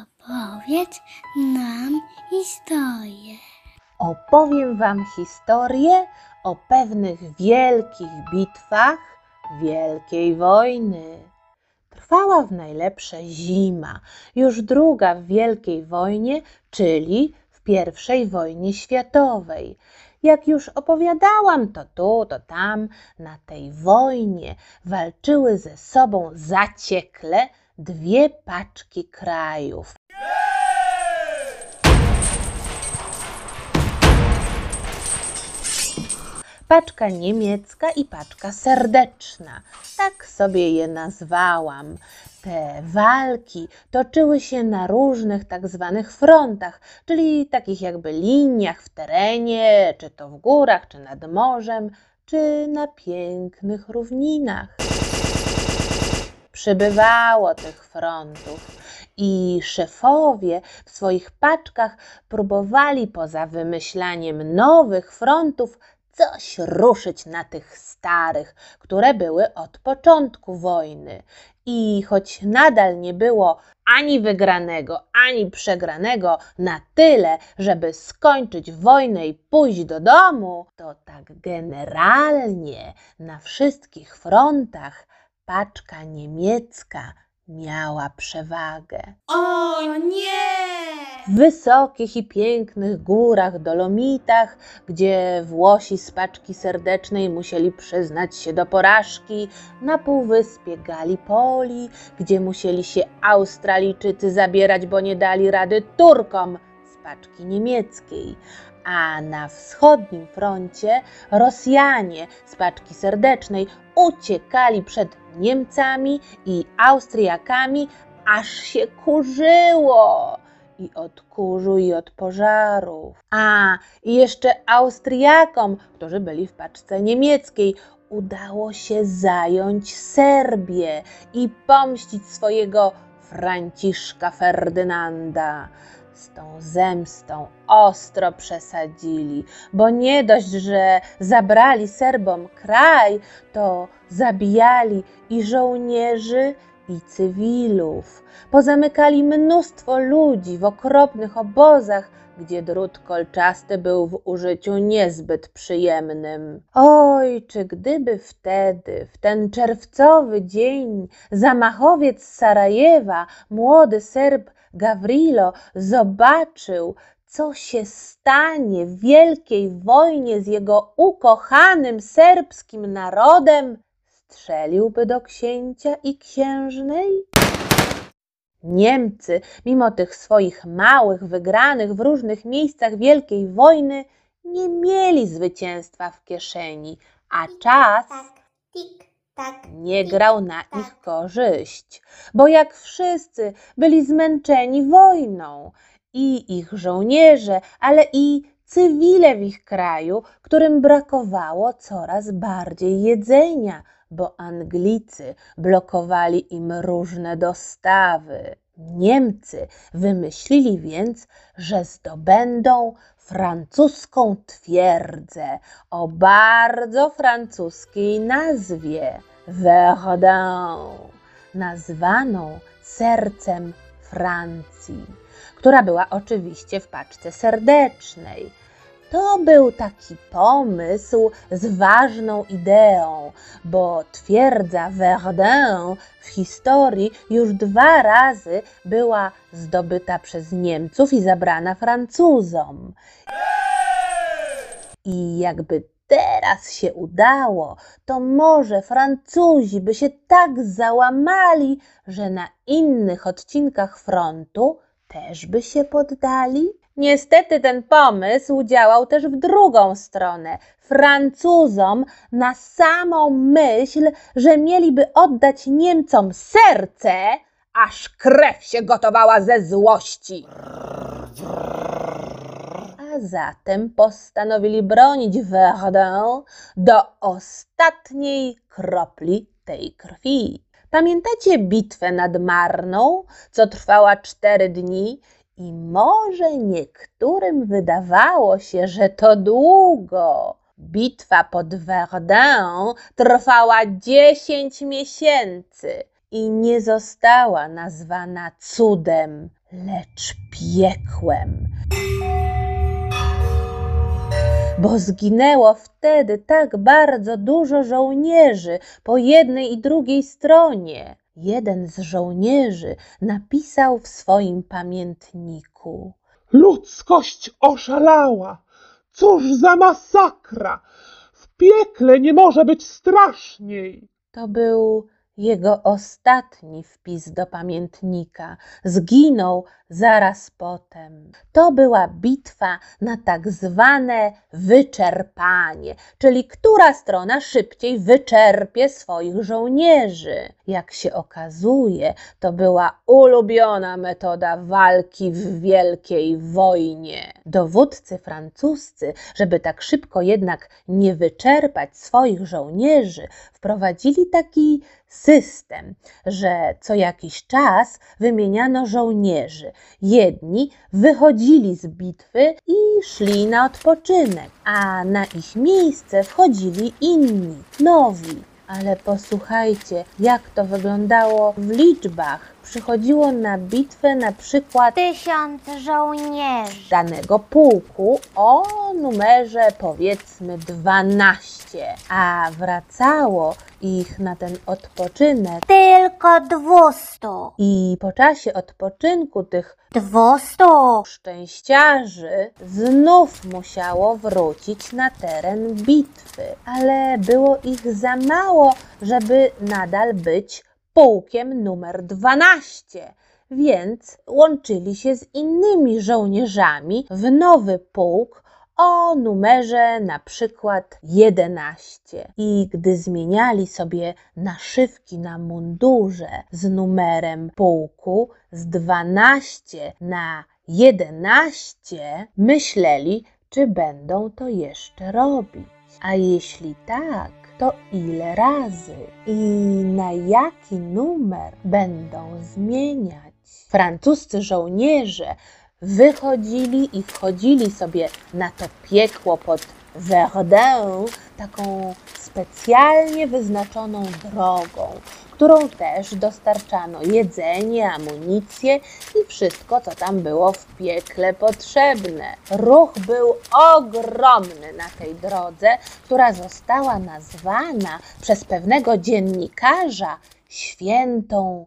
Opowiedz nam historię. Opowiem Wam historię o pewnych wielkich bitwach Wielkiej Wojny. Trwała w najlepsze zima, już druga w Wielkiej Wojnie, czyli w pierwszej wojnie światowej. Jak już opowiadałam, to tu, to tam, na tej wojnie walczyły ze sobą zaciekle dwie paczki krajów. paczka niemiecka i paczka serdeczna. Tak sobie je nazwałam. Te walki toczyły się na różnych tak zwanych frontach, czyli takich jakby liniach w terenie, czy to w górach, czy nad morzem, czy na pięknych równinach. Przybywało tych frontów i szefowie w swoich paczkach próbowali poza wymyślaniem nowych frontów coś ruszyć na tych starych, które były od początku wojny. I choć nadal nie było ani wygranego, ani przegranego na tyle, żeby skończyć wojnę i pójść do domu, to tak generalnie na wszystkich frontach paczka niemiecka miała przewagę. O nie! W wysokich i pięknych górach, dolomitach, gdzie Włosi z paczki serdecznej musieli przyznać się do porażki, na półwyspie Gallipoli, gdzie musieli się Australijczycy zabierać, bo nie dali rady Turkom z paczki niemieckiej, a na wschodnim froncie Rosjanie z paczki serdecznej uciekali przed Niemcami i Austriakami, aż się kurzyło i od kurzu, i od pożarów. A, i jeszcze Austriakom, którzy byli w paczce niemieckiej, udało się zająć Serbię i pomścić swojego Franciszka Ferdynanda. Z tą zemstą ostro przesadzili, bo nie dość, że zabrali Serbom kraj, to zabijali i żołnierzy, i cywilów. Pozamykali mnóstwo ludzi w okropnych obozach, gdzie drut kolczasty był w użyciu niezbyt przyjemnym. Oj, czy gdyby wtedy, w ten czerwcowy dzień, zamachowiec z Sarajewa, młody Serb Gavrilo, zobaczył, co się stanie w wielkiej wojnie z jego ukochanym serbskim narodem, strzeliłby do księcia i księżnej? Niemcy, mimo tych swoich małych wygranych w różnych miejscach wielkiej wojny, nie mieli zwycięstwa w kieszeni, a czas Tak, tak. nie grał na ich korzyść, bo jak wszyscy byli zmęczeni wojną i ich żołnierze, ale i cywile w ich kraju, którym brakowało coraz bardziej jedzenia, bo Anglicy blokowali im różne dostawy. Niemcy wymyślili więc, że zdobędą francuską twierdzę o bardzo francuskiej nazwie Verdun, nazwaną sercem Francji, która była oczywiście w paczce serdecznej. To był taki pomysł z ważną ideą, bo twierdza Verdun w historii już dwa razy była zdobyta przez Niemców i zabrana Francuzom. I jakby teraz się udało, to może Francuzi by się tak załamali, że na innych odcinkach frontu też by się poddali? Niestety ten pomysł działał też w drugą stronę. Francuzom na samą myśl, że mieliby oddać Niemcom serce, aż krew się gotowała ze złości. A zatem postanowili bronić Verdun do ostatniej kropli tej krwi. Pamiętacie bitwę nad Marną, co trwała cztery dni i może niektórym wydawało się, że to długo. Bitwa pod Verdun trwała dziesięć miesięcy i nie została nazwana cudem lecz piekłem. Bo zginęło wtedy tak bardzo dużo żołnierzy po jednej i drugiej stronie. Jeden z żołnierzy napisał w swoim pamiętniku: Ludzkość oszalała. Cóż za masakra! W piekle nie może być straszniej. To był jego ostatni wpis do pamiętnika. Zginął zaraz potem. To była bitwa na tak zwane wyczerpanie, czyli która strona szybciej wyczerpie swoich żołnierzy. Jak się okazuje, to była ulubiona metoda walki w wielkiej wojnie. Dowódcy francuscy, żeby tak szybko jednak nie wyczerpać swoich żołnierzy, wprowadzili taki system, że co jakiś czas wymieniano żołnierzy. Jedni wychodzili z bitwy i szli na odpoczynek, a na ich miejsce wchodzili inni, nowi. Ale posłuchajcie, jak to wyglądało w liczbach. Przychodziło na bitwę na przykład Tysiąc żołnierzy. danego pułku o numerze powiedzmy 12, a wracało ich na ten odpoczynek Tylko dwustu. i po czasie odpoczynku tych Dwustu. szczęściarzy znów musiało wrócić na teren bitwy, ale było ich za mało, żeby nadal być pułkiem numer 12. Więc łączyli się z innymi żołnierzami w nowy pułk o numerze na przykład 11. I gdy zmieniali sobie naszywki na mundurze z numerem pułku z 12 na 11, myśleli, czy będą to jeszcze robić. A jeśli tak, to ile razy i na jaki numer będą zmieniać? Francuscy żołnierze wychodzili i wchodzili sobie na to piekło pod Verdun taką specjalnie wyznaczoną drogą, którą też dostarczano jedzenie, amunicję i wszystko, co tam było w piekle potrzebne. Ruch był ogromny na tej drodze, która została nazwana przez pewnego dziennikarza świętą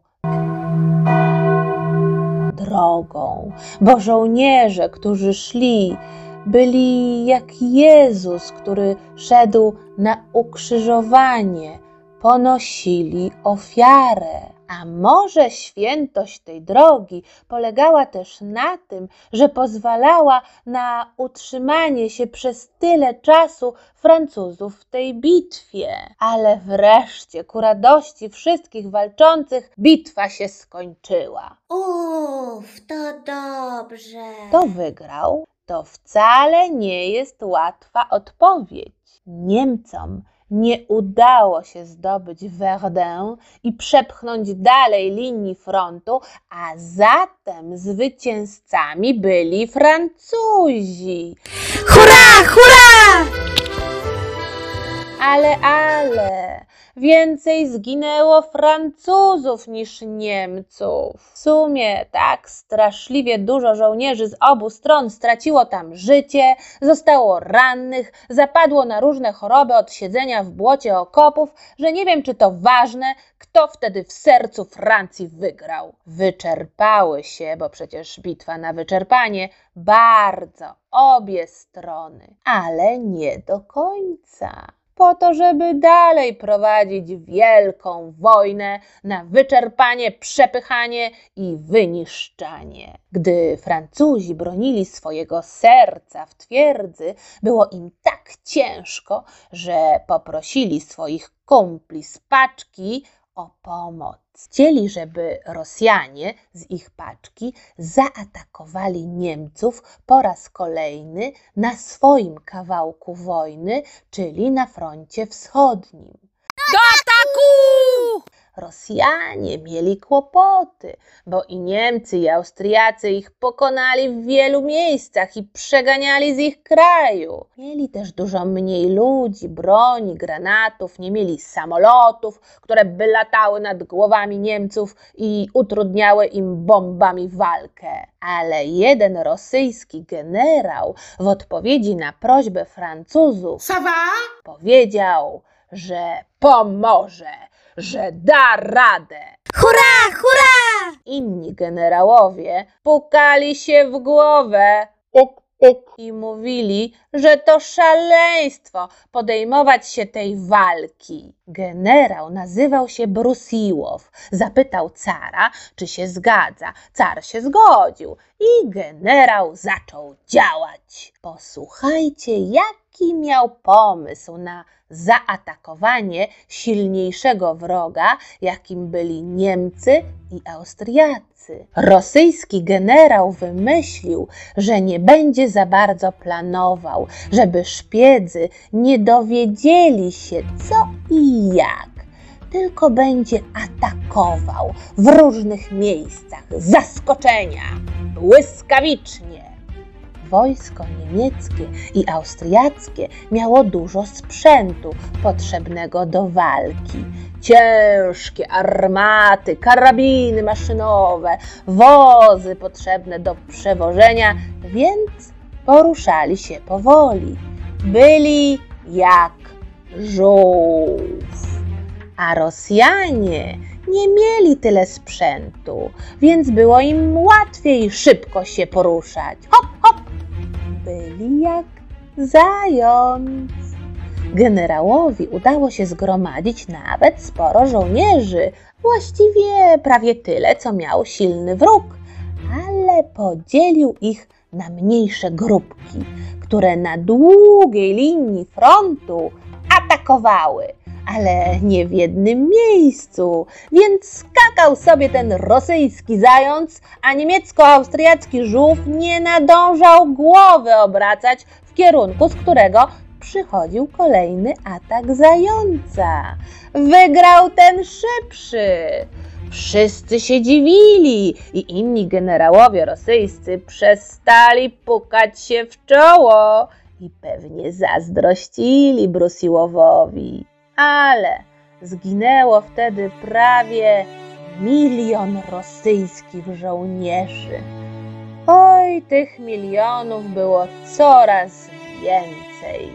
drogą, bo żołnierze, którzy szli, byli jak Jezus, który szedł na ukrzyżowanie, ponosili ofiarę. A może świętość tej drogi polegała też na tym, że pozwalała na utrzymanie się przez tyle czasu Francuzów w tej bitwie. Ale wreszcie, ku radości wszystkich walczących, bitwa się skończyła. Uff, to dobrze. Kto wygrał? To wcale nie jest łatwa odpowiedź. Niemcom nie udało się zdobyć Verdun i przepchnąć dalej linii frontu, a zatem zwycięzcami byli Francuzi. Hurra, hurra! Ale, ale, więcej zginęło Francuzów niż Niemców. W sumie tak straszliwie dużo żołnierzy z obu stron straciło tam życie, zostało rannych, zapadło na różne choroby od siedzenia w błocie okopów, że nie wiem, czy to ważne, kto wtedy w sercu Francji wygrał. Wyczerpały się, bo przecież bitwa na wyczerpanie, bardzo obie strony, ale nie do końca po to, żeby dalej prowadzić wielką wojnę na wyczerpanie, przepychanie i wyniszczanie. Gdy Francuzi bronili swojego serca w twierdzy, było im tak ciężko, że poprosili swoich kumpli z paczki o pomoc. Chcieli, żeby Rosjanie z ich paczki zaatakowali Niemców po raz kolejny na swoim kawałku wojny, czyli na froncie wschodnim. Do ataku! Rosjanie mieli kłopoty, bo i Niemcy, i Austriacy ich pokonali w wielu miejscach i przeganiali z ich kraju. Mieli też dużo mniej ludzi, broni, granatów, nie mieli samolotów, które by latały nad głowami Niemców i utrudniały im bombami walkę. Ale jeden rosyjski generał w odpowiedzi na prośbę Francuzów Ça va powiedział, że pomoże, że da radę. Hurra, hurra! Inni generałowie pukali się w głowę Ok. I mówili, że to szaleństwo podejmować się tej walki. Generał nazywał się Brusiłow. Zapytał cara, czy się zgadza. Car się zgodził i generał zaczął działać. Posłuchajcie, jaki miał pomysł na zaatakowanie silniejszego wroga, jakim byli Niemcy i Austriacy. Rosyjski generał wymyślił, że nie będzie za bardzo planował, żeby szpiedzy nie dowiedzieli się co i jak, tylko będzie atakował w różnych miejscach. Zaskoczenia, błyskawicznie. Wojsko niemieckie i austriackie miało dużo sprzętu potrzebnego do walki. Ciężkie armaty, karabiny maszynowe, wozy potrzebne do przewożenia, więc poruszali się powoli. Byli jak żółw. A Rosjanie nie mieli tyle sprzętu, więc było im łatwiej szybko się poruszać. Hop, hop! Byli jak zając. Generałowi udało się zgromadzić nawet sporo żołnierzy, właściwie prawie tyle, co miał silny wróg, ale podzielił ich na mniejsze grupki, które na długiej linii frontu atakowały, ale nie w jednym miejscu, więc skakał sobie ten rosyjski zając, a niemiecko-austriacki żółw nie nadążał głowy obracać w kierunku, z którego przychodził kolejny atak zająca. Wygrał ten szybszy. Wszyscy się dziwili i inni generałowie rosyjscy przestali pukać się w czoło i pewnie zazdrościli Brusiłowowi. Ale zginęło wtedy prawie milion rosyjskich żołnierzy. Oj, tych milionów było coraz więcej.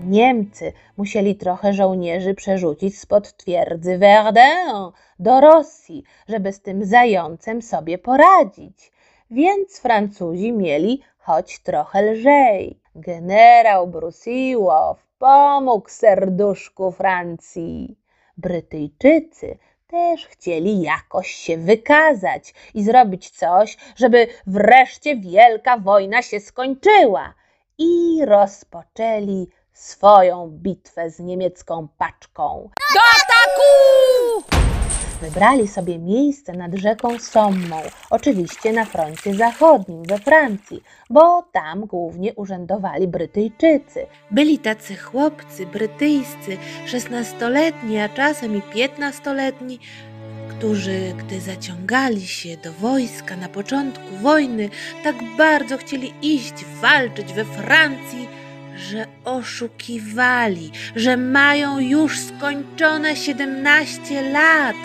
Niemcy musieli trochę żołnierzy przerzucić spod twierdzy Verdun do Rosji, żeby z tym zającem sobie poradzić. Więc Francuzi mieli choć trochę lżej. Generał Brusiłow pomógł serduszku Francji. Brytyjczycy też chcieli jakoś się wykazać i zrobić coś, żeby wreszcie wielka wojna się skończyła. I rozpoczęli swoją bitwę z niemiecką paczką. Do ataku Wybrali sobie miejsce nad rzeką Sommą, oczywiście na froncie zachodnim we Francji, bo tam głównie urzędowali Brytyjczycy. Byli tacy chłopcy brytyjscy, szesnastoletni, a czasem i piętnastoletni, którzy, gdy zaciągali się do wojska na początku wojny, tak bardzo chcieli iść walczyć we Francji, że oszukiwali, że mają już skończone 17 lat,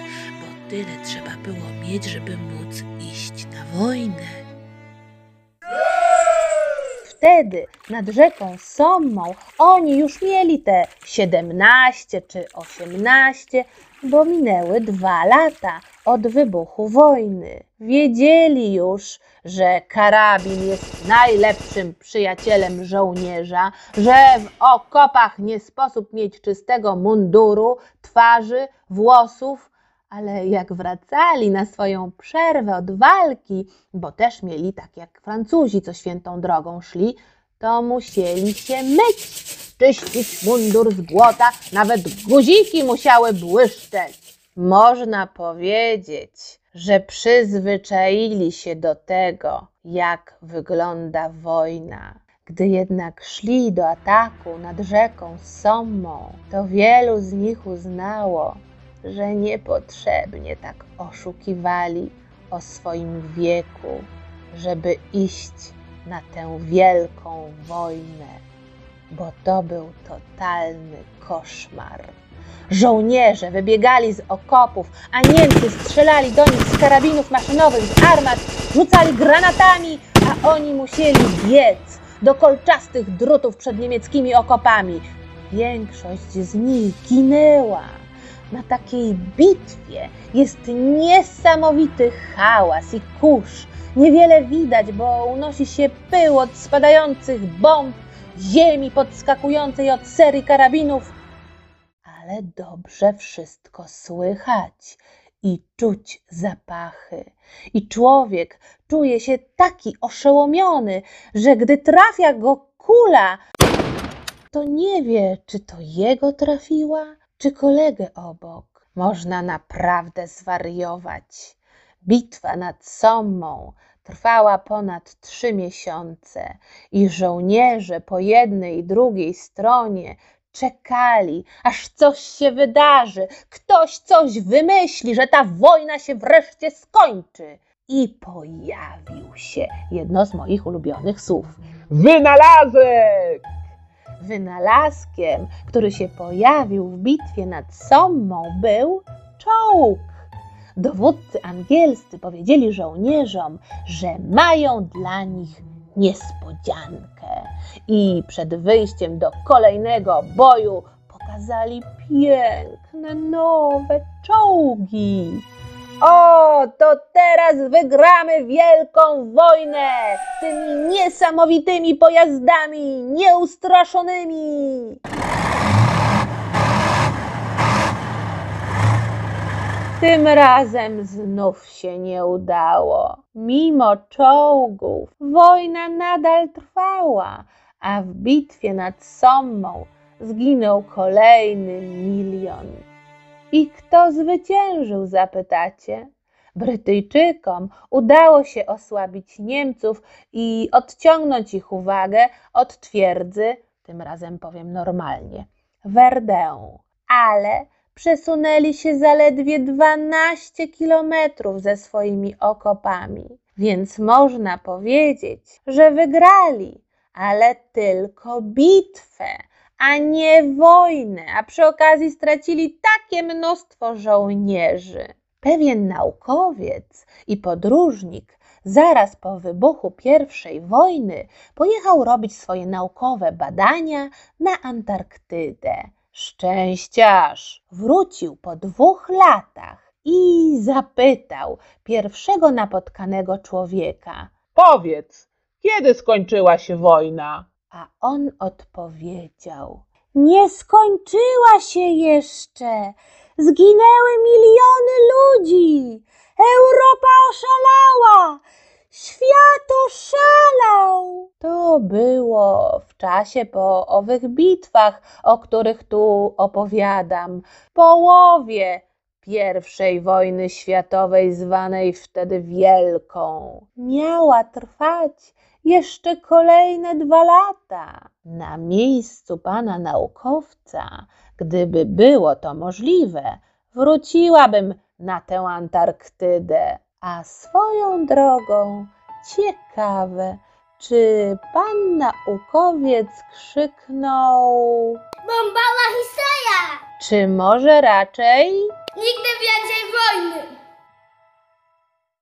tyle trzeba było mieć, żeby móc iść na wojnę. Wtedy nad rzeką Sommą oni już mieli te 17 czy 18, bo minęły dwa lata od wybuchu wojny. Wiedzieli już, że karabin jest najlepszym przyjacielem żołnierza, że w okopach nie sposób mieć czystego munduru, twarzy, włosów, ale jak wracali na swoją przerwę od walki, bo też mieli tak jak Francuzi, co świętą drogą szli, to musieli się myć, czyścić mundur z błota, nawet guziki musiały błyszczeć. Można powiedzieć, że przyzwyczaili się do tego, jak wygląda wojna. Gdy jednak szli do ataku nad rzeką Sommą, to wielu z nich uznało, że niepotrzebnie tak oszukiwali o swoim wieku, żeby iść na tę wielką wojnę, bo to był totalny koszmar. Żołnierze wybiegali z okopów, a Niemcy strzelali do nich z karabinów maszynowych, z armat, rzucali granatami, a oni musieli biec do kolczastych drutów przed niemieckimi okopami. Większość z nich ginęła. Na takiej bitwie jest niesamowity hałas i kurz. Niewiele widać, bo unosi się pył od spadających bomb, ziemi podskakującej od serii karabinów, ale dobrze wszystko słychać i czuć zapachy. I człowiek czuje się taki oszołomiony, że gdy trafia go kula, to nie wie, czy to jego trafiła, czy kolegę obok. Można naprawdę zwariować. Bitwa nad Sommą trwała ponad trzy miesiące i żołnierze po jednej i drugiej stronie czekali, aż coś się wydarzy, ktoś coś wymyśli, że ta wojna się wreszcie skończy. I pojawił się jedno z moich ulubionych słów. Wynalazek! Wynalazkiem, który się pojawił w bitwie nad Sommą, był czołg. Dowódcy angielscy powiedzieli żołnierzom, że mają dla nich niespodziankę i przed wyjściem do kolejnego boju pokazali piękne nowe czołgi. O, to teraz wygramy wielką wojnę tymi niesamowitymi pojazdami, nieustraszonymi. Tym razem znów się nie udało. Mimo czołgów wojna nadal trwała, a w bitwie nad Sommą zginął kolejny milion. I kto zwyciężył, zapytacie? Brytyjczykom udało się osłabić Niemców i odciągnąć ich uwagę od twierdzy, tym razem powiem normalnie, Verdun. Ale przesunęli się zaledwie 12 kilometrów ze swoimi okopami, więc można powiedzieć, że wygrali, ale tylko bitwę, a nie wojnę, a przy okazji stracili takie mnóstwo żołnierzy. Pewien naukowiec i podróżnik zaraz po wybuchu I wojny pojechał robić swoje naukowe badania na Antarktydę. Szczęściarz wrócił po dwóch latach i zapytał pierwszego napotkanego człowieka, Powiedz, kiedy skończyła się wojna? A on odpowiedział: Nie skończyła się jeszcze. Zginęły miliony ludzi. Europa oszalała. Świat oszalał. To było w czasie po owych bitwach, o których tu opowiadam, połowie pierwszej wojny światowej, zwanej wtedy Wielką. Miała trwać jeszcze kolejne dwa lata. Na miejscu pana naukowca, gdyby było to możliwe, wróciłabym na tę Antarktydę. A swoją drogą ciekawe, czy pan naukowiec krzyknął, Bombała historia! czy może raczej Nigdy więcej wojny!